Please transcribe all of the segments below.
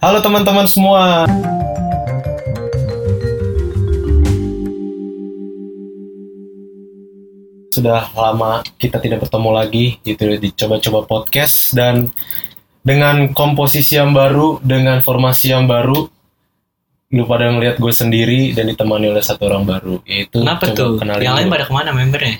Halo teman-teman semua. Sudah lama kita tidak bertemu lagi gitu di coba-coba podcast dan dengan komposisi yang baru, dengan formasi yang baru, lu pada ngeliat gue sendiri dan ditemani oleh satu orang baru yaitu Kenapa tuh? Yang lain dulu. pada ke mana membernya?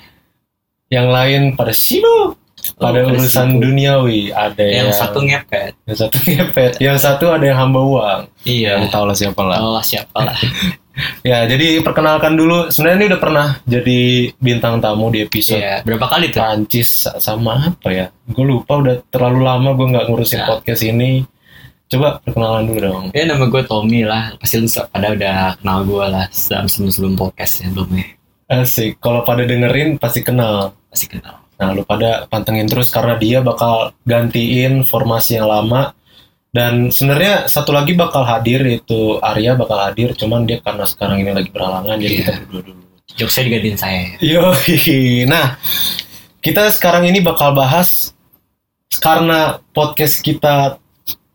yang lain pada sibuk pada pada urusan duniawi ada yang, Yang satu ngepet. yang satu ngepet yang satu ada yang hamba uang ya Iya. tau lah siapa lah Oh siapa lah. ya jadi perkenalkan dulu sebenarnya ini udah pernah jadi bintang tamu di episode Iya. Berapa kali tuh? Prancis sama apa ya gue lupa udah terlalu lama gue nggak ngurusin Ya. podcast ini coba perkenalan dulu dong Ya nama gue Tommy lah. Pasti lu pada udah kenal gue lah sebelum sebelum podcast ya belum ya. asik kalau pada dengerin pasti kenal Pasti kenal. Nah, lu pada pantengin terus karena dia bakal gantiin formasi yang lama. Dan sebenarnya satu lagi bakal hadir itu Arya bakal hadir, cuman dia karena sekarang ini lagi berhalangan jadi Iya. kita berdua dulu. Jokesnya digantiin saya. Yo, nah kita sekarang ini bakal bahas karena podcast kita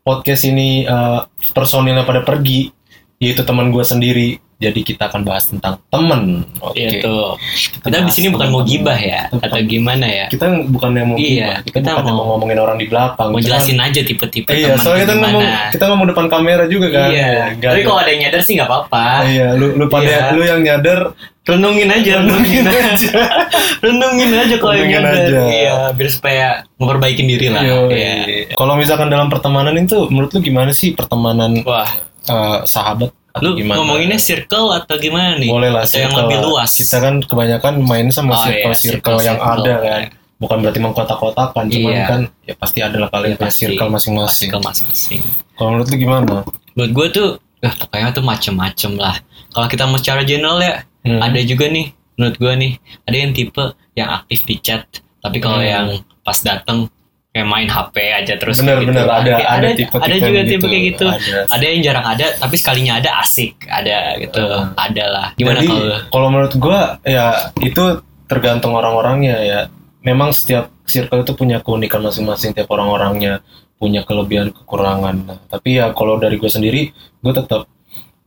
podcast ini eh, personilnya pada pergi, yaitu teman gue sendiri. Jadi kita akan bahas tentang temen. Oke. Iya tuh. Kita di sini bukan mau tentang gibah ya Kita atau gimana ya? Kita bukan yang mau Iya, gibah, kita, kita mau- mau ngomongin orang di belakang. Mau Cuman- jelasin aja tipe-tipe Iya, teman soalnya kita gimana. ngomong kita ngomong depan kamera juga kan. Iya. Nggak Tapi kalau ada yang nyadar sih nggak apa-apa. Iya, lu lu pada Iya. lu yang nyadar Renungin aja, renungin aja. renungin aja kalau yang nyadar. aja. Iya, biar supaya memperbaikin diri lah. Yoi. Iya. Kalau misalkan dalam pertemanan itu menurut lu gimana sih pertemanan Wah, eh, sahabat lu gimana? ngomonginnya circle atau gimana nih? boleh lah Atau yang circle lebih lah. luas. Kita kan kebanyakan main sama Oh, circle, iya, circle yang circle-circle. ada kan. Bukan berarti mengkotak-kotakan, cuman Iya. kan ya pasti ada lah kalian pasti. circle masing-masing. Circle masing-masing. Kalau menurut lu gimana? Buat gue tuh, ah, pokoknya tuh macem-macem lah. Kalau kita mau secara general ya, Hmm. ada juga nih, menurut gue nih, ada yang tipe yang aktif di chat, tapi kalau Hmm. yang pas dateng kayak main HP aja terus bener kayak bener gitu. ada Kayak ada tipe ada juga tipe kayak gitu. Ada. Ada yang jarang ada, tapi sekalinya ada asik, ada gitu, Hmm. ada lah. Gimana Jadi, kalau kalau menurut gua ya itu tergantung orang-orangnya ya. Memang setiap circle itu punya keunikan masing-masing tiap orang-orangnya punya kelebihan kekurangan. Nah, tapi ya kalau dari gue sendiri, gue tetap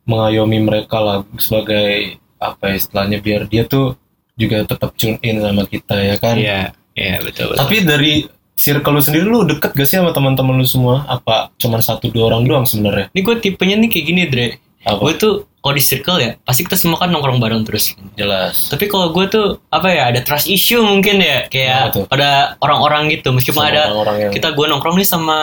mengayomi mereka lah sebagai apa ya istilahnya biar dia tuh juga tetap tune in sama kita ya kan. Iya, iya betul betul. Tapi dari circle lu sendiri lu deket gak sih sama teman-teman lu semua? Apa cuman satu dua orang doang sebenarnya? Ini gue tipenya nih kayak gini, Dre. Apa? Gue tuh kalau di circle ya, pasti kita semua kan nongkrong bareng terus. Jelas. Tapi kalau gue tuh apa ya, ada trust issue mungkin ya, kayak tuh? pada orang-orang gitu. Meskipun Sama ada orang-orang yang kita gue nongkrong nih sama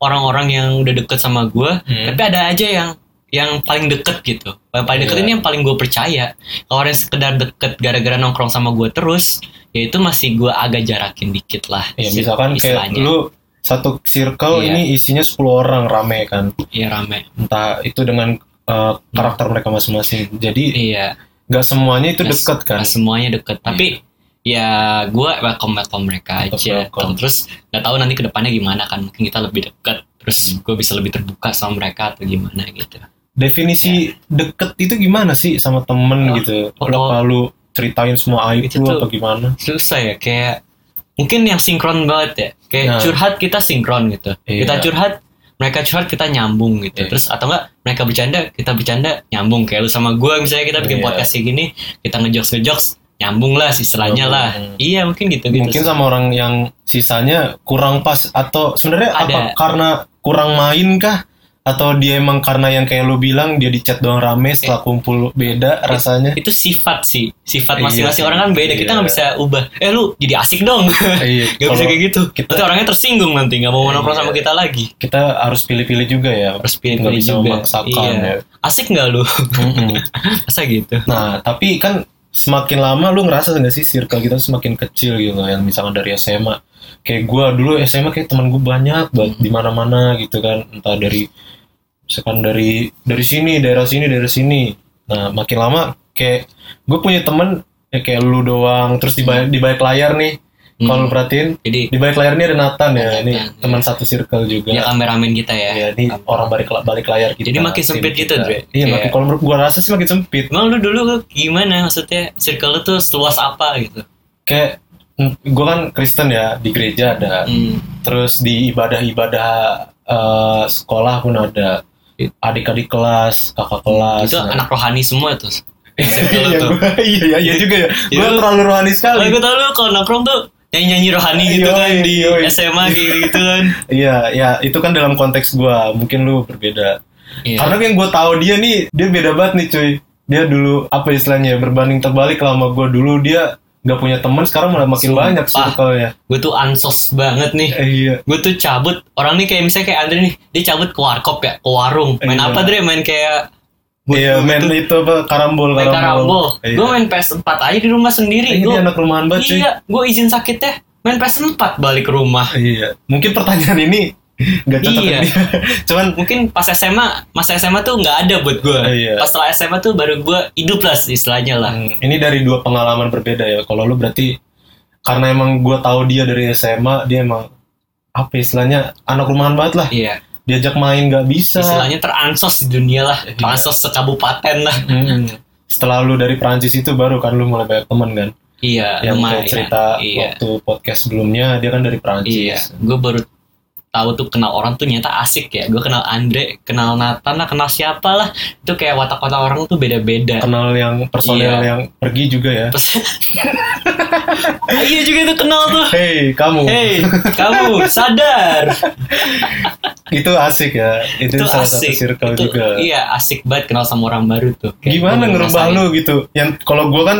orang-orang yang udah deket sama gue, Hmm. tapi ada aja yang yang paling deket gitu. Yang paling deket Iya. ini yang paling gue percaya. Kalau orang yang sekedar deket gara-gara nongkrong sama gue terus, ya itu masih gue agak jarakin dikit lah. Ya misalkan kayak istilahnya. lu satu circle Iya. ini isinya 10 orang rame kan. Iya rame. Entah itu dengan uh, karakter mereka masing-masing. Jadi Iya. nggak semuanya itu Nggak- dekat kan. nggak semuanya deket tapi ya gue welcome welcome mereka Tetap aja welcome. terus nggak tahu nanti ke depannya gimana kan mungkin kita lebih deket terus Hmm. gue bisa lebih terbuka sama mereka atau gimana gitu Definisi deket itu gimana sih sama temen Oh, gitu? Udah oh. kalau ceritain semua aib Itu lu apa gimana? susah ya kayak mungkin yang sinkron banget ya kayak Nah. curhat kita sinkron gitu Iya. kita curhat mereka curhat kita nyambung gitu Iya. terus atau enggak mereka bercanda kita bercanda nyambung kayak lu sama gue misalnya kita bikin Iya. podcast kayak gini kita ngejokes ngejokes nyambung lah istilahnya Nyambung. lah iya mungkin gitu gitu Mungkin sama orang yang sisanya kurang pas atau sebenarnya apa karena kurang main kah? Atau dia emang karena yang kayak lu bilang dia di chat doang rame setelah kumpul beda rasanya? itu sifat sih sifat Iya masing-masing sih, orang kan beda kita iya. nggak bisa ubah eh lu jadi asik dong Iya, Gak bisa kayak gitu kita- Nanti orangnya tersinggung nanti Gak mau Iya. sama kita lagi kita harus pilih-pilih juga ya. Harus Nggak pilih-pilih bisa juga memaksakan Iya. ya. Asik gak lu? Masa gitu Nah, tapi kan semakin lama lu ngerasa nggak sih circle kita semakin kecil gitu yang misalkan dari SMA. Kayak gua dulu SMA kayak teman gue banyak banget Hmm. di mana-mana gitu kan, entah dari misalkan dari dari sini, daerah sini, daerah sini. Nah, makin lama kayak gue punya temen ya kayak lu doang, terus di balik, di balik layar nih. Hmm. Kalau lu perhatiin, Jadi di balik layar ini ada Nathan ya, Nathan, ini iya. teman satu circle juga. Ya kameramen kita ya Ya, ini orang balik balik layar kita. Jadi makin sempit gitu. Dre. Iya, Kayak- makin kalau menurut gua rasa sih makin sempit. Emang lu dulu gimana maksudnya Circle lu tuh seluas apa gitu kayak gue kan Kristen ya di gereja ada Hmm. terus di ibadah-ibadah eh, sekolah pun ada adik-adik kelas kakak kelas itu nah. anak rohani semua tuh. Lu Iya, tuh. gua- iya iya iya juga ya. gue Itu- terlalu rohani sekali. gue tau lu kalau nongkrong tuh nyanyi nyanyi rohani gitu Yoi, kan di yoi. SMA gitu kan. Iya ya itu kan dalam konteks gue mungkin lu berbeda. Iya. karena yang gue tahu dia nih dia beda banget nih cuy. Dia dulu apa istilahnya berbanding terbalik lah sama gue dulu dia nggak punya teman sekarang malah makin Sumpah. banyak circle-nya. Gue tuh ansos banget nih. Eh, iya. Gue tuh cabut. Orang nih kayak misalnya kayak Andre nih dia cabut ke warkop ya ke warung. Main Iya. apa Dre? Main kayak iya Gua main tuh- itu apa karambol main karambol. Iya. gue main PS4 aja di rumah sendiri. Eh, ini gue anak rumahan banget iya gue izin sakit ya main PS4 balik ke rumah. Iya, mungkin pertanyaan ini cocok Iya. dia. Cuman mungkin pas SMA masa SMA tuh nggak ada buat gue Iya. pas setelah SMA tuh baru gue hidup lah istilahnya lah hmm, ini dari dua pengalaman berbeda ya. Kalau lu berarti karena emang gua tahu dia dari SMA, dia emang apa istilahnya anak rumahan banget lah. iya Diajak main nggak bisa. istilahnya teransos di dunia lah Iya. teransos sekabupaten lah Hmm. Setelah lu dari Prancis itu baru kan lu mulai banyak temen kan. iya Yang lumayan cerita iya waktu podcast sebelumnya dia kan dari Iya, Prancis. gue baru tahu tuh kenal orang tuh nyata asik ya. Gue kenal Andre, kenal Nathan lah, kenal siapa lah. Itu kayak watak-watak orang tuh beda-beda. Kenal yang personel Iya. yang pergi juga ya. Ah, iya juga tuh kenal tuh. Hey, kamu. Hey, kamu sadar? Itu asik ya. Itu, Itu salah satu asik. circle Itu, juga. Iya, asik banget kenal sama orang baru tuh. Kayak gimana ngerubah lu gitu yang kalau gue kan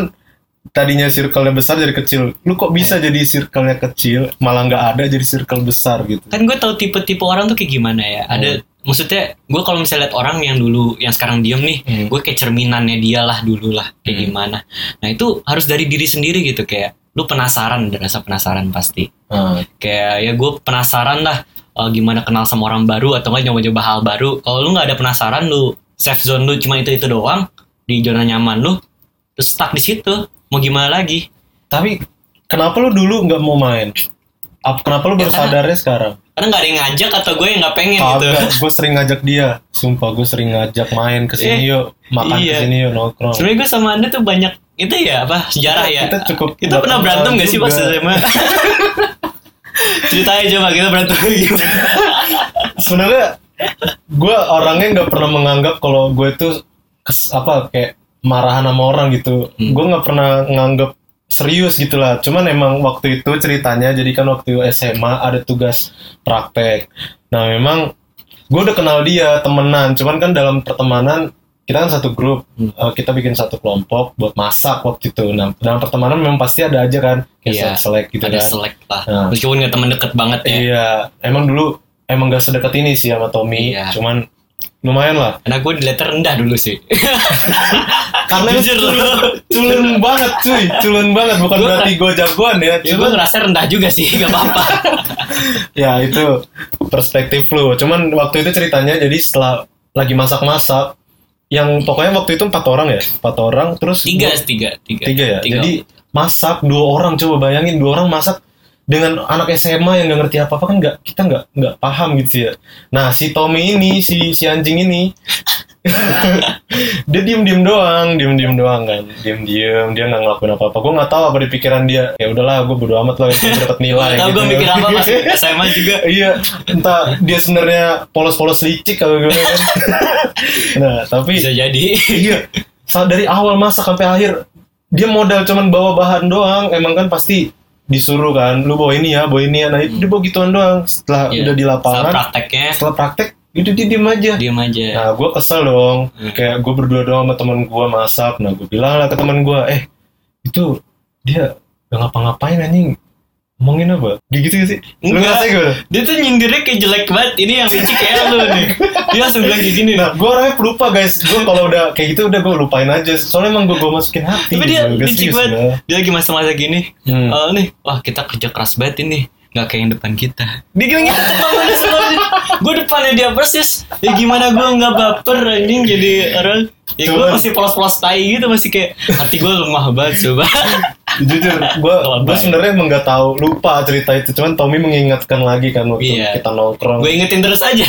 tadinya circle-nya besar jadi kecil lu kok bisa Iya. jadi circle-nya kecil malah nggak ada jadi circle besar gitu Kan gue tahu tipe-tipe orang tuh kayak gimana ya. Ada maksudnya gue kalau misalnya lihat orang yang dulu yang sekarang diem nih Hmm. gue kayak cerminannya dia lah dulu lah kayak Hmm. gimana nah itu harus dari diri sendiri gitu kayak lu penasaran ada rasa penasaran pasti Nah, kayak ya gue penasaran lah eh, gimana kenal sama orang baru atau nggak nyoba-nyoba hal baru kalau lu nggak ada penasaran lu safe zone lu cuma itu itu doang di zona nyaman lu terus stuck di situ mau gimana lagi? Tapi kenapa lu dulu nggak mau main? Ap- kenapa lu Ya, baru karena- sadarnya sekarang? karena nggak ada yang ngajak atau gue yang nggak pengen gitu. Kagak, gue sering ngajak dia. Sumpah gue sering ngajak main ke sini Eh, yuk. Makan iya. ke sini yuk nongkrong. Sebenarnya gue sama anda tuh banyak itu ya apa sejarah ya? Kita cukup kita pernah berantem gak sih pas. SMA ceritain coba kita berantem gimana sebenarnya gue orangnya nggak pernah menganggap kalau gue itu kes, apa kayak marahan sama orang gitu. Hmm. gue nggak pernah nganggap serius gitu lah. Cuman emang waktu itu ceritanya jadi kan waktu SMA ada tugas praktek. Nah memang gue udah kenal dia temenan. Cuman kan dalam pertemanan kita kan satu grup. Hmm. eh, kita bikin satu kelompok buat masak waktu itu. Nah dalam pertemanan memang pasti ada aja kan kayak Iya, selek gitu ada kan. selek lah. Nah. meskipun gak temen deket banget ya. Iya, emang dulu emang gak sedekat ini sih sama Tommy, Iya. cuman lumayan lah. karena gue di letter rendah dulu sih Karena Jujur culun, lu. culun banget cuy, culun banget. Bukan Gua- berarti gue jagoan ya, ya gue ngerasa rendah juga sih gak apa-apa ya itu perspektif lu. Cuman waktu itu ceritanya jadi setelah lagi masak-masak, yang pokoknya waktu itu empat orang ya, empat orang, terus tiga gua- tiga tiga tiga ya. Jadi masak dua orang coba bayangin dua orang masak dengan anak SMA yang nggak ngerti apa apa kan nggak kita nggak nggak paham gitu ya. Nah si Tommy ini si si anjing ini dia diem diem doang, diem diem doang kan, diem diem dia nggak ngelakuin apa apa. Gue nggak tahu apa di pikiran dia. Ya udahlah gue bodo amat lah, gue dapat nilai. Gitu. gue mikir apa pas SMA juga iya, entah dia sebenarnya polos-polos licik kalau gue kan. nah tapi bisa jadi iya saat dari awal masak sampai akhir dia modal cuman bawa bahan doang emang kan pasti disuruh kan lu bawa ini ya bawa ini ya. Nah itu dia bawa gituan doang. Setelah Iya. udah di lapangan prakteknya. setelah praktek itu dia diem aja. Diem aja. Nah gue kesel dong. Hmm. kayak gue berdua doang sama teman gue masak. Nah gue bilang lah ke teman gue eh itu dia gak ngapa-ngapain anjing ngomongin apa gitu gak sih lu Enggak. ngerasa gimana dia tuh nyindirnya kayak jelek banget ini yang licik kayak lu nih dia langsung bilang kayak gini Nah, gue orangnya pelupa guys. Gue kalau udah kayak gitu udah gue lupain aja. Soalnya emang gue gue masukin hati. tapi dia. Gak licik banget dia lagi masa-masa gini Hmm. Oh nih, wah kita kerja keras banget ini nggak kayak yang depan kita. Dia bilang gitu teman sebenarnya. Gue depannya dia persis. Ya gimana gue nggak baper anjing jadi orang. Ya gue masih polos-polos tai gitu masih kayak hati gue lemah banget coba. Jujur, gue gue sebenarnya emang gak tahu lupa cerita itu. Cuman Tommy mengingatkan lagi kan waktu Iya. kita nongkrong. gue ingetin terus aja.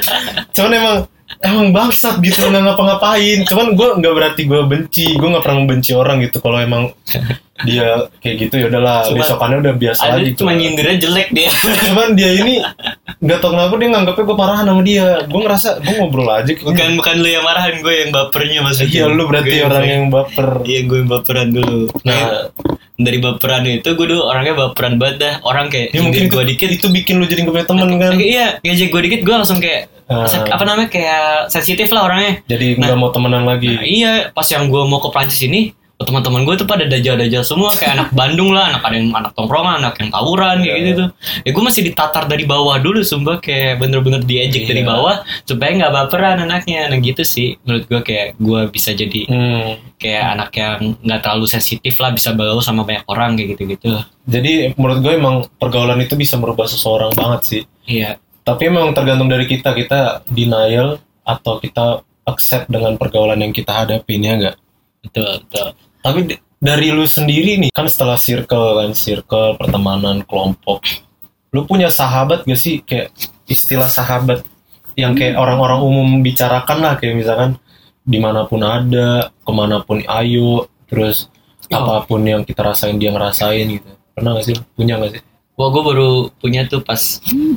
Cuman emang emang bangsat gitu nggak ngapa-ngapain. Cuman gue nggak berarti gue benci gue nggak pernah membenci orang gitu. Kalau emang dia kayak gitu ya udahlah besokannya udah biasa ada lagi cuma gua. nyindirnya jelek dia. Cuman dia ini nggak tau kenapa dia nganggapnya gue parahan sama dia. Gue ngerasa gue ngobrol aja bukan bukan lu yang marahan gue yang bapernya maksudnya. Iya lu berarti Gue orang yang baper. Iya gue yang baperan dulu. Nah dari baperan itu gue dulu orangnya baperan banget dah. Orang kayak ya mungkin gue dikit. itu bikin lu jadi gak punya temen kan? Iya ngejek gue dikit gue langsung kayak Ah. apa namanya kayak sensitif lah orangnya. Jadi nggak mau temenan lagi. Nah, iya, pas yang gue mau ke Prancis ini, teman-teman gue tuh pada dajal-dajal semua kayak anak Bandung lah, anak ada yang anak tongkrongan, anak yang tawuran kayak Iya. gitu tuh. Ya gue masih ditatar dari bawah dulu, sumpah kayak bener-bener diejek dari Iya. bawah supaya nggak baperan anaknya. Nah gitu sih, menurut gue kayak gue bisa jadi Hmm. kayak anak yang nggak terlalu sensitif lah, bisa bergaul sama banyak orang kayak gitu-gitu. jadi menurut gue emang pergaulan itu bisa merubah seseorang banget sih Iya, tapi emang tergantung dari kita kita denial atau kita accept dengan pergaulan yang kita hadapin ya enggak betul betul. tapi dari lu sendiri nih kan setelah circle kan circle pertemanan kelompok lu punya sahabat gak sih? Kayak istilah sahabat yang kayak orang-orang umum bicarakan lah kayak misalkan di mana pun ada ke mana pun ayo terus Oh. apa pun yang kita rasain dia ngerasain gitu. Pernah gak sih? Punya gak sih? Wah gue baru punya tuh pas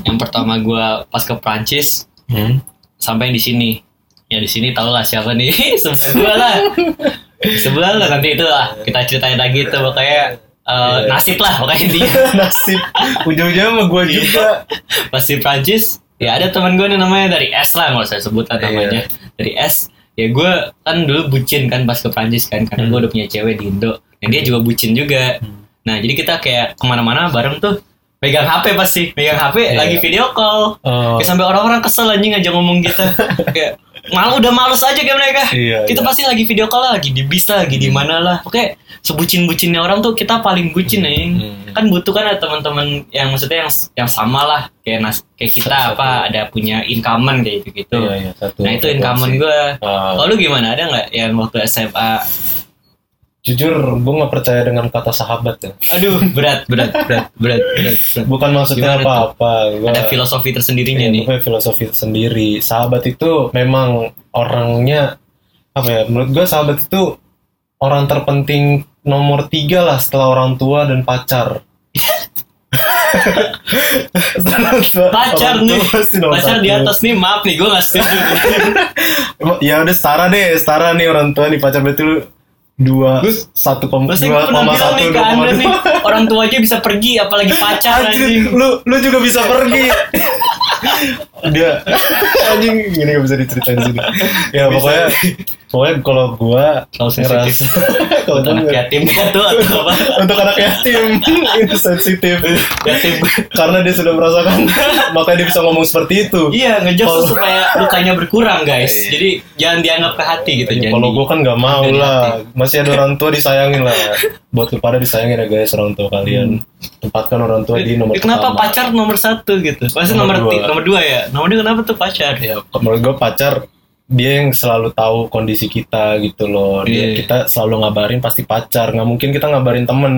yang pertama gue pas ke Prancis hmm? sampai di sini ya di sini tau lah siapa nih sebelah gua lah sebelah lah nanti itu lah kita ceritain lagi tuh pokoknya eh, Iya. nasib lah pokoknya intinya nasib ujung-ujungnya sama gue Iya. juga pas di Prancis ya ada teman gue nih namanya dari S lah nggak usah sebut lah Iya. namanya dari S ya gue kan dulu bucin kan pas ke Prancis kan karena gue Hmm. udah punya cewek di Indo dan dia juga bucin juga Hmm. nah jadi kita kayak ke mana-mana bareng tuh pegang HP pasti pegang HP Iya. lagi video call Oh, Kayak sampai orang-orang kesel anjing aja ngomong kita. kayak malu udah males aja kayak mereka. iya, Kita iya. pasti lagi video call lagi di bis lagi di mana lah. Oke, sebucin-bucinnya orang tuh kita paling bucin anjing. Hmm. Kan butuh kan ada teman-teman yang maksudnya yang yang sama lah kayak nas kayak kita Satu. apa ada punya in common kayak gitu gitu. Iya, iya, satu Nah itu in common frekuensi. gue. Ah, Kalau lu gimana ada nggak yang waktu SMA? Jujur gue nggak percaya dengan kata sahabat ya Aduh berat berat berat berat berat. berat. bukan maksudnya apa-apa Gua- Ada filosofi tersendirinya Iya, nih. gue filosofi sendiri sahabat itu memang orangnya apa ya menurut gue sahabat itu orang terpenting nomor tiga lah setelah orang tua dan pacar Pacar nih, pacar di atas nih maaf nih gue gak setuju. ya udah setara deh setara nih orang tua nih pacar berarti lu dua satu koma dua koma satu dua koma dua Orang tua aja bisa pergi Apalagi pacar anjing lu lu juga bisa pergi. Dia anjing gini gak bisa diceritain sini. Ya pokoknya pokoknya kalau gua Kalau sensitif. ngerasa kalau gua anak yatim atau apa untuk anak yatim itu sensitif Yatim karena dia sudah merasakan makanya dia bisa ngomong seperti itu. Iya ngejok Kalau- supaya lukanya berkurang guys Iya. Jadi jangan dianggap ke hati gitu Ya, jangan kalau gua kan nggak mau lah, masih ada orang tua disayangin lah. Buat lu pada disayangin ya guys orang tua kalian. Tempatkan orang tua di nomor Kenapa pertama. pacar nomor satu gitu Pasti Nomor nomor, dua. nomor dua ya Nomor dua kenapa tuh pacar ya menurut gue pacar dia yang selalu tahu kondisi kita gitu loh. Dia Iya. kita selalu ngabarin pasti pacar. Nggak mungkin kita ngabarin temen.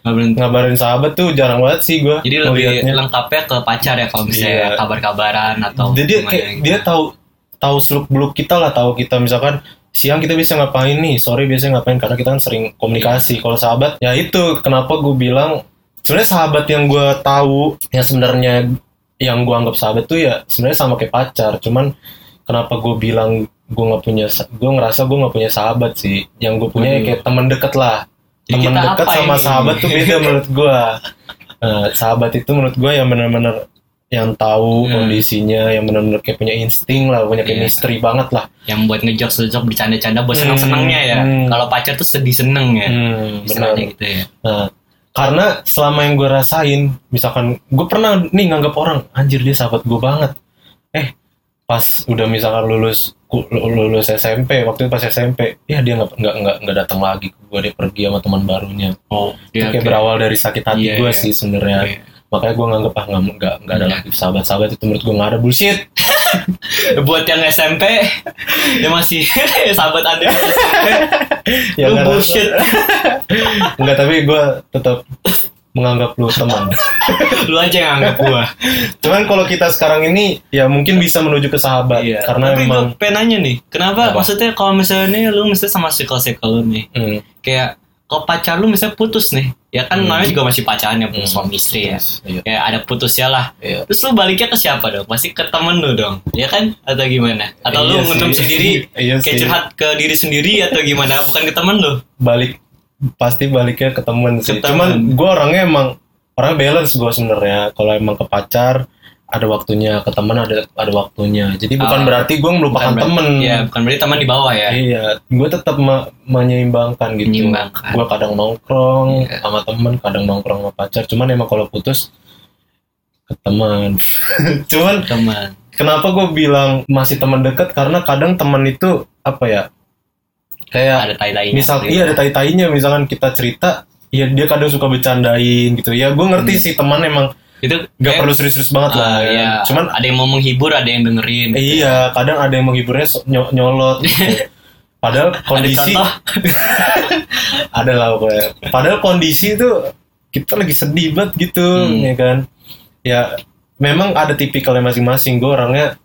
Berhenti. ngabarin sahabat tuh jarang banget sih gue Jadi lebih lengkapnya ke pacar ya Kalau misalnya Iya. kabar-kabaran atau jadi dia kayak gitu. dia tahu tahu seluk beluk kita lah tahu kita. Misalkan siang kita bisa ngapain nih sore biasanya ngapain. Karena kita kan sering komunikasi. Kalau sahabat ya itu kenapa gue bilang sebenarnya sahabat yang gue tahu yang sebenarnya yang gue anggap sahabat tuh ya sebenarnya sama kayak pacar. Cuman kenapa gue bilang gue nggak punya gue ngerasa gue nggak punya sahabat sih yang gue punya ya Waduh. kayak teman deket lah Jadi teman dekat sama ini? sahabat tuh beda menurut gue nah, sahabat itu menurut gue yang benar-benar yang tahu Hmm. kondisinya yang benar-benar kayak punya insting lah punya Iya. chemistry banget lah Yang buat ngejok sejok bercanda-canda Buat Hmm, senang-senangnya ya hmm. Kalau pacar tuh sedih seneng ya hmm, benar gitu ya nah karena selama yang gue rasain misalkan gue pernah nih nganggap orang anjir dia sahabat gue banget eh pas udah misalkan lulus lulus SMP waktu itu pas SMP ya dia nggak nggak nggak nggak datang lagi gue dia pergi sama teman barunya. Oh itu kayak berawal dari sakit hati Iya, gue iya. sih sebenarnya. Makanya gue nganggep ah nggak nggak nggak ada Iya. lagi sahabat-sahabat itu menurut gue nggak ada. Bullshit. Buat yang SMP yang masih sahabat SMP Ya, lu nggak bullshit. Enggak tapi gue tetap menganggap lu teman. lu aja yang anggap gua Cuman kalau kita sekarang ini ya mungkin bisa menuju ke sahabat Iya. karena Tapi memang gue pengen nanya nih, kenapa Apa? maksudnya kalau misalnya nih lu mesti sama circle-circle lu nih, Hmm, kayak kalau pacar lu misalnya putus nih, ya kan Hmm. namanya juga masih pacaran ya, Hmm. suami istri ya. Iya. Kayak ada putusnya lah. Iya. Terus lu baliknya ke siapa dong? Pasti ke temen lu dong, ya kan? Atau gimana? Atau lu Iya ngetem sih. sendiri, Iya kayak sih. curhat ke diri sendiri atau gimana? Bukan ke temen lu? balik pasti baliknya ke temen sih. Ke temen. Cuman gue orangnya emang orang balance gue sebenarnya. Kalau emang ke pacar ada waktunya, ke temen ada ada waktunya. Jadi bukan Ah, berarti gue melupakan Bukan temen. berarti- Iya, bukan berarti teman di bawah ya. Iya, gue tetap me- menyeimbangkan gitu. Menyeimbangkan. Gue kadang nongkrong Iya. sama temen, kadang nongkrong sama pacar. Cuman emang kalau putus ke teman. Cuman Teman. kenapa gue bilang masih teman dekat? Karena kadang teman itu apa ya? Kayak Ada tai-tainya. misal gitu. iya ada tai-tainya misalkan kita cerita ya dia kadang suka bercandain gitu ya gue ngerti Hmm. sih teman emang Itu nggak kayak- perlu serius-serius banget lah Ah, ya. iya. cuman ada yang mau menghibur, ada yang dengerin. eh, iya kadang ada yang menghiburnya ny- nyolot gitu. padahal kondisi Ada ada lah pokoknya padahal kondisi itu kita lagi sedih banget gitu Hmm. ya kan ya memang ada tipikalnya masing-masing gue orangnya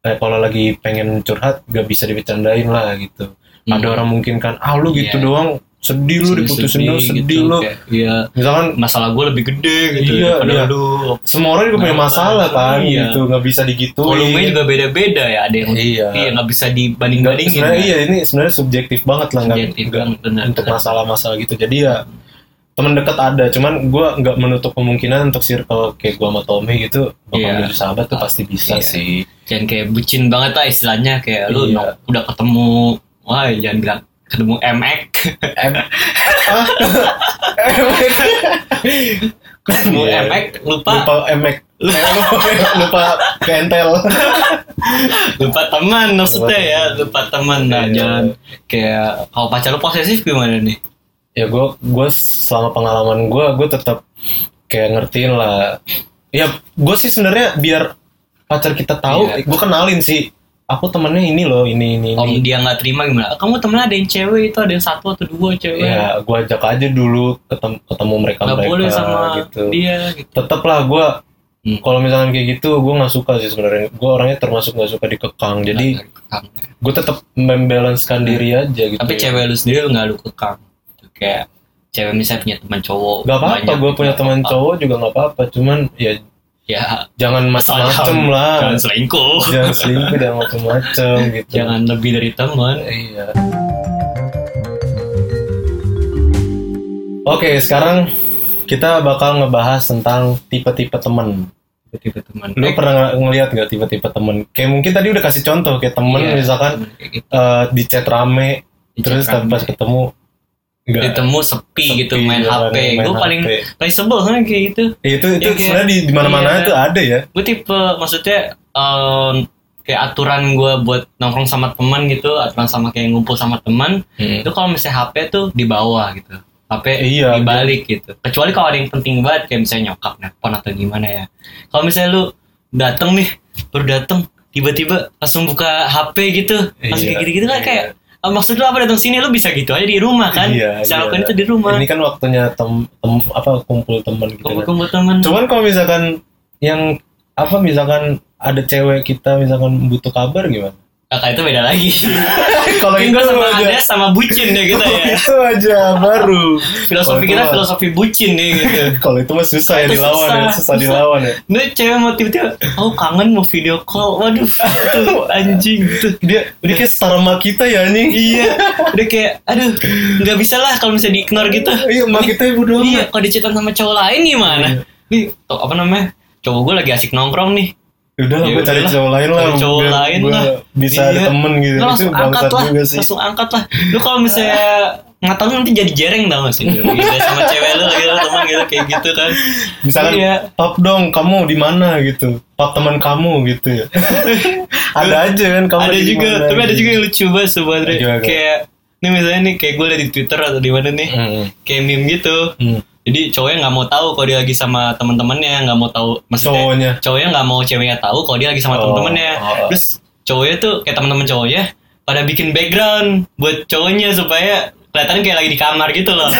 eh, kalau lagi pengen curhat gak bisa dibecandain lah gitu Hmm. ada orang mungkin kan ah lu gitu Iya. doang sedih lu diputusin lu sedih lu kayak, Iya, misalkan masalah gue lebih gede gitu. Iya, daripada iya. lu. semua orang juga punya masalah kan iya. gitu nggak bisa digituin Volumenya juga beda-beda ya. Ada yang Iya. iya nggak bisa dibanding-bandingin. ya. iya ini sebenarnya subjektif banget lah nggak Subjektif banget, untuk masalah-masalah gitu jadi ya teman dekat ada cuman gue nggak menutup kemungkinan untuk circle kayak gue sama Tommy gitu bakal Iya. jadi sahabat tuh pasti bisa Iya. sih Jangan kayak bucin banget lah istilahnya kayak lu Iya. udah ketemu wah jangan bilang ketemu MX M ketemu Iya. MX lupa. Lupa Eh, lupa lupa kentel lupa teman maksudnya Lupa ya lupa teman. Nah Iya. jangan. Kayak kalau pacar lu posesif gimana nih? Ya gue gue selama pengalaman gue gue tetap kayak ngertiin lah. Ya gue sih sebenarnya biar pacar kita tahu Iya. gue kenalin sih aku temennya ini loh ini ini om ini. dia nggak terima gimana? Kamu temen ada yang cewek itu ada yang satu atau dua cewek? Ya gue ajak aja dulu ketemu ketemu mereka nggak mereka boleh sama gitu. dia gitu. Tetap lah gue Hmm. kalau misalkan kayak gitu gue nggak suka sih sebenarnya. Gue orangnya termasuk nggak suka dikekang. Jadi gue tetap membalancekan diri aja gitu tapi cewek lu sendiri lu nggak lu kekang. Gitu, kayak cewek misalnya punya teman cowok Gak apa-apa, gue gitu, punya nggak teman cowok juga nggak apa-apa. Cuman ya ya. Jangan macem-macem jangan- lah. jangan selingkuh. Jangan selingkuh jangan macem-macem gitu. Jangan lebih dari teman. Iya. Oke sekarang kita bakal ngebahas tentang tipe-tipe temen tipe teman. Lu pernah ng- ngeliat gak tipe-tipe temen kayak mungkin tadi udah kasih contoh kayak temen Iya, misalkan temen kayak gitu. eh, di chat rame Di terus chat rame. pas ketemu enggak ditemu sepi, gitu main iya, HP gue paling paling sebel kan kayak gitu. Ya, itu itu Ya, sebenarnya di di mana-mana iya. tuh ada ya. Gue tipe maksudnya em, kayak aturan gue buat nongkrong sama teman gitu aturan sama kayak ngumpul sama teman itu kalau misalnya HP tuh di bawah gitu. HP Iya, dibalik gitu. Kecuali kalau ada yang penting banget kayak misalnya nyokap nelfon atau gimana ya. Kalau misalnya lu dateng nih baru dateng tiba-tiba langsung buka HP gitu langsung Iya, kayak gitu-gitu kan iya. kayak "Ah, maksud lu apa datang sini lu bisa gitu aja di rumah kan Iya, iya. itu di rumah ini kan waktunya tem, tem- apa kumpul temen gitu kan. kumpul-kumpul teman Cuman kalau misalkan yang apa misalkan ada cewek kita misalkan butuh kabar gimana? Kakak itu beda lagi kalau itu gue sama aja, ada sama bucin deh kita kalau ya itu aja baru. filosofi kita mah- filosofi bucin nih gitu Kalau itu mah susah ya dilawan ya, susah, susah susah. dilawan ya. Nah cewek mau tiba-tiba Oh kangen mau video call Waduh itu anjing gitu Dia dia kayak setara sama kita ya anjing. Iya Udah kayak Aduh nggak bisa lah kalau misalnya di-ignore gitu Iya, mak kita ibu doang. Iya kalau dicetan sama cowok lain gimana Iya. Nih tuh, apa namanya Cowok gue lagi asik nongkrong nih Udah lah, Ya gue cari cowok lain lah. cowok biar lain gua lah. Bisa Iya. ada temen gitu. Lu Itu langsung angkat bangsat lah juga sih. Langsung angkat lah Lu kalau misalnya nggak nanti jadi jereng tau gak sih Gitu, sama cewek lu lagi lu teman gitu kayak gitu kan Misalkan Iya. pap dong kamu di mana gitu. Pap teman kamu gitu ya. ada aja kan kamu ada juga tapi ada gitu. juga yang lucu banget sebenarnya kayak ini misalnya nih kayak gue liat di twitter atau di mana nih Hmm. kayak meme gitu Hmm. Jadi cowoknya nggak mau tahu kalau dia lagi sama teman-temannya nggak mau tahu maksudnya Cowoknya. cowoknya nggak mau ceweknya tahu kalau dia lagi sama Oh, teman-temannya oh. terus cowoknya tuh kayak teman-teman cowoknya pada bikin background buat cowoknya supaya kelihatan kayak lagi di kamar gitu loh.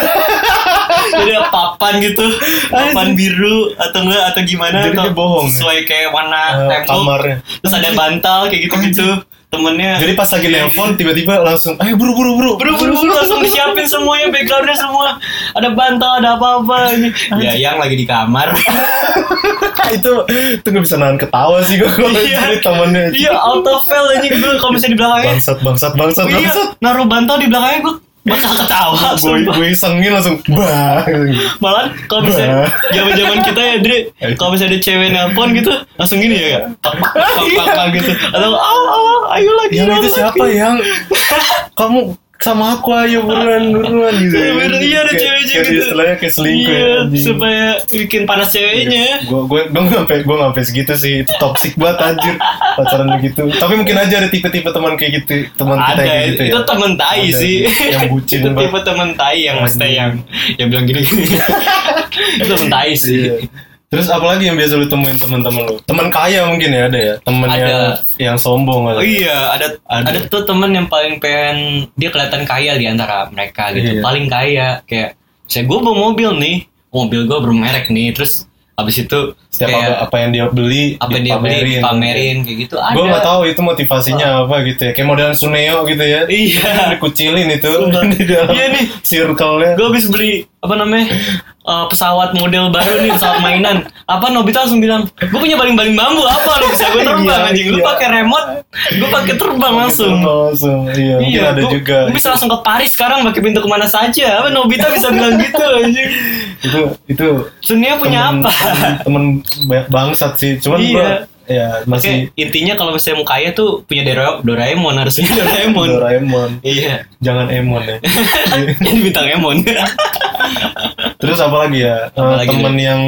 Jadi ada papan gitu, papan biru atau enggak atau gimana Jadi atau bohong, ya? sesuai kayak warna Eh, tembok. kamarnya. Terus ada bantal kayak gitu-gitu. Temennya Jadi pas lagi nelpon tiba-tiba langsung, ayo buru buru buru. buru buru buru langsung disiapin semuanya backgroundnya semua ada bantal ada apa-apa ini ya yang lagi di kamar itu itu nggak bisa nahan ketawa sih gue kalau Iya. temennya. dia auto fail aja gue kalau misalnya di belakangnya Bangsat bangsat bangsat iya bangsat. naruh bantal di belakangnya gue bakal ketawa Gue gue isengin langsung bah. malah kalau misalnya zaman zaman kita ya Dre kalau misalnya ada cewek nelpon gitu langsung gini ya kak? Pak, gitu. Atau ah, ayo lagi Yang itu lagi." siapa yang? Kamu sama aku ayo buruan buruan gitu. Iya, bener, iya, ada cewek-cewek kayak gitu. Istilahnya kayak selingkuh iya ya. anjing. supaya bikin panas ceweknya. Gue gue gue sampai gue sampai segitu sih. Itu toxic banget anjir. Pacaran begitu. Tapi mungkin aja ada tipe-tipe teman kayak gitu teman kita ada kayak gitu itu ya temen tai Ada sih. yang bucin itu tipe temen tai yang mesti yang yang bilang gini. Itu temen tai sih. Iya. Terus apalagi yang biasa lu temuin teman-teman lu? Teman kaya mungkin ya ada ya? Teman Ada. yang yang sombong Oh ada iya, ada, Ada. ada tuh temen yang paling pengen dia kelihatan kaya di antara mereka gitu, Iya. paling kaya kayak saya gue bawa mobil nih, mobil gue bermerek nih, terus abis itu setiap kayak apa, apa yang dia beli apa yang dia beli pamerin. kayak gitu. Ada. gue nggak tahu itu motivasinya apa gitu ya. Kayak model Suneo gitu ya. Iya. dikucilin itu. Di dalam Iya nih. circle-nya. Gue habis beli apa namanya eh, pesawat model baru nih pesawat mainan. Apa Nobita langsung bilang, gue punya baling-baling bambu apa lo bisa gue terbang Iya, anjing. Lu iya. pakai remote, gue pakai terbang langsung. langsung iya, mungkin ada gua- juga gua bisa langsung ke Paris sekarang pakai pintu ke mana saja. Apa Nobita bisa bilang gitu anjing. itu itu Dunia punya temen- apa? temen banyak bangsat sih cuman Iya. Ya masih Oke, intinya kalau misalnya mau kaya tuh punya Dora- Doraemon harusnya. Doraemon. Doraemon. Iya, jangan Emon ya. Jadi bintang Emon. terus apa lagi ya? Apa lagi temen yang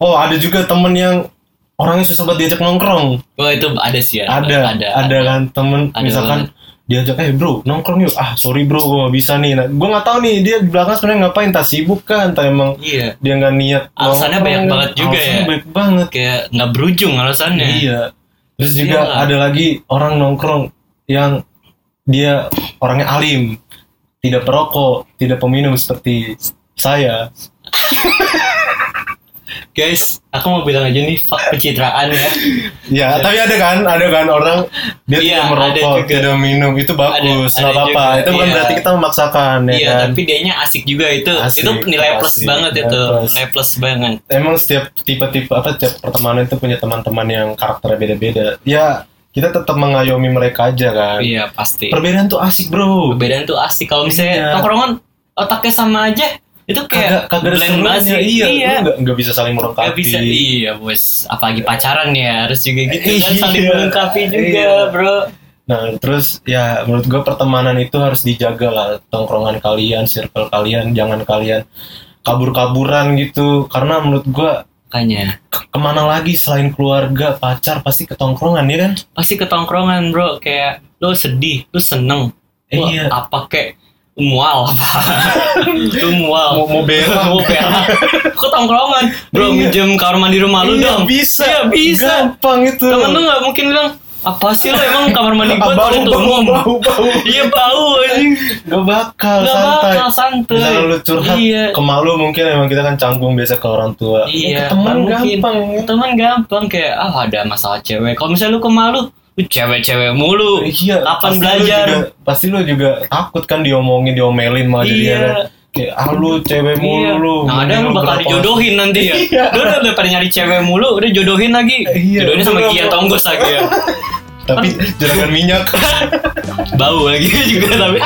oh ada juga temen yang orangnya susah banget diajak nongkrong. Wah itu ada sih ya. ada ada, kan temen Ada misalkan diajak eh bro nongkrong yuk ah sorry bro gue gak bisa nih nah, gue nggak tahu nih dia di belakang sebenarnya ngapain tak sibuk kan entah emang Iya. dia nggak niat Alasannya banyak banget juga alasannya ya. banyak banget Kayak nggak berujung alasannya. Iya. Terus juga ada lagi orang nongkrong yang dia orangnya alim, tidak perokok, tidak peminum seperti saya. Guys, aku mau bilang aja nih fuck pencitraan ya. Ya, tapi ada kan, ada kan orang dia Iya, tidak merokok, juga. tidak minum, itu bagus, nggak apa-apa. Itu bukan iya. berarti kita memaksakan ya iya, kan. tapi dianya asik juga itu. Asik, itu nilai plus asik, banget nilai itu. plus. Nilai plus banget. Emang setiap tipe-tipe apa setiap pertemanan itu punya teman-teman yang karakternya beda-beda. Ya, kita tetap mengayomi mereka aja kan. Iya, pasti. Perbedaan tuh asik, Bro. Perbedaan tuh asik kalau misalnya Iya. tongkrongan otaknya sama aja. Itu kayak kagak blend banget sih. iya, iya. nggak nggak bisa saling melengkapi. Gak bisa. Iya bos. Apalagi pacaran ya harus juga gitu kan Iya. saling melengkapi juga Iya. bro. Nah terus ya menurut gue pertemanan itu harus dijaga lah. Tongkrongan kalian circle kalian jangan kalian kabur-kaburan gitu. Karena menurut gue makanya. ke- ke mana lagi selain keluarga pacar pasti ke tongkrongan ya kan? Pasti ketongkrongan bro. Kayak lo sedih lo seneng. Eh, Lo iya. apa kayak mual apa lu mual. Mau mau berak. Mau berak. Kok tongkrongan? Bro Iya. minjem kamar mandi rumah lu Iya, dong. bisa. Iya bisa. Gampang itu. Temen lu nggak mungkin bilang apa sih lo emang kamar mandi Ah, gua bau, bau, umum bau, bau. iya bau. Anjing. Gak bakal Gak santai. bakal santuy Misalnya lu curhat Iya. ke malu mungkin emang kita kan canggung biasa ke orang tua. Iya, ke teman gampang teman gampang kayak ah ada masalah cewek. Kalau misalnya lu kemalu lu cewek-cewek mulu Iya, kapan pasti lu belajar juga, pasti lu juga takut kan diomongin, diomelin malah jadi Iya. kan. Kayak ah lu cewek mulu Iya. lu. Nah, ada lu bakal dijodohin nanti ya. Iya. Lu udah daripada nyari cewek mulu, udah jodohin lagi. Iya, Jodohinnya sama udah, bro. Tonggos lagi ya. Tapi juragan minyak. Bau lagi juga tapi.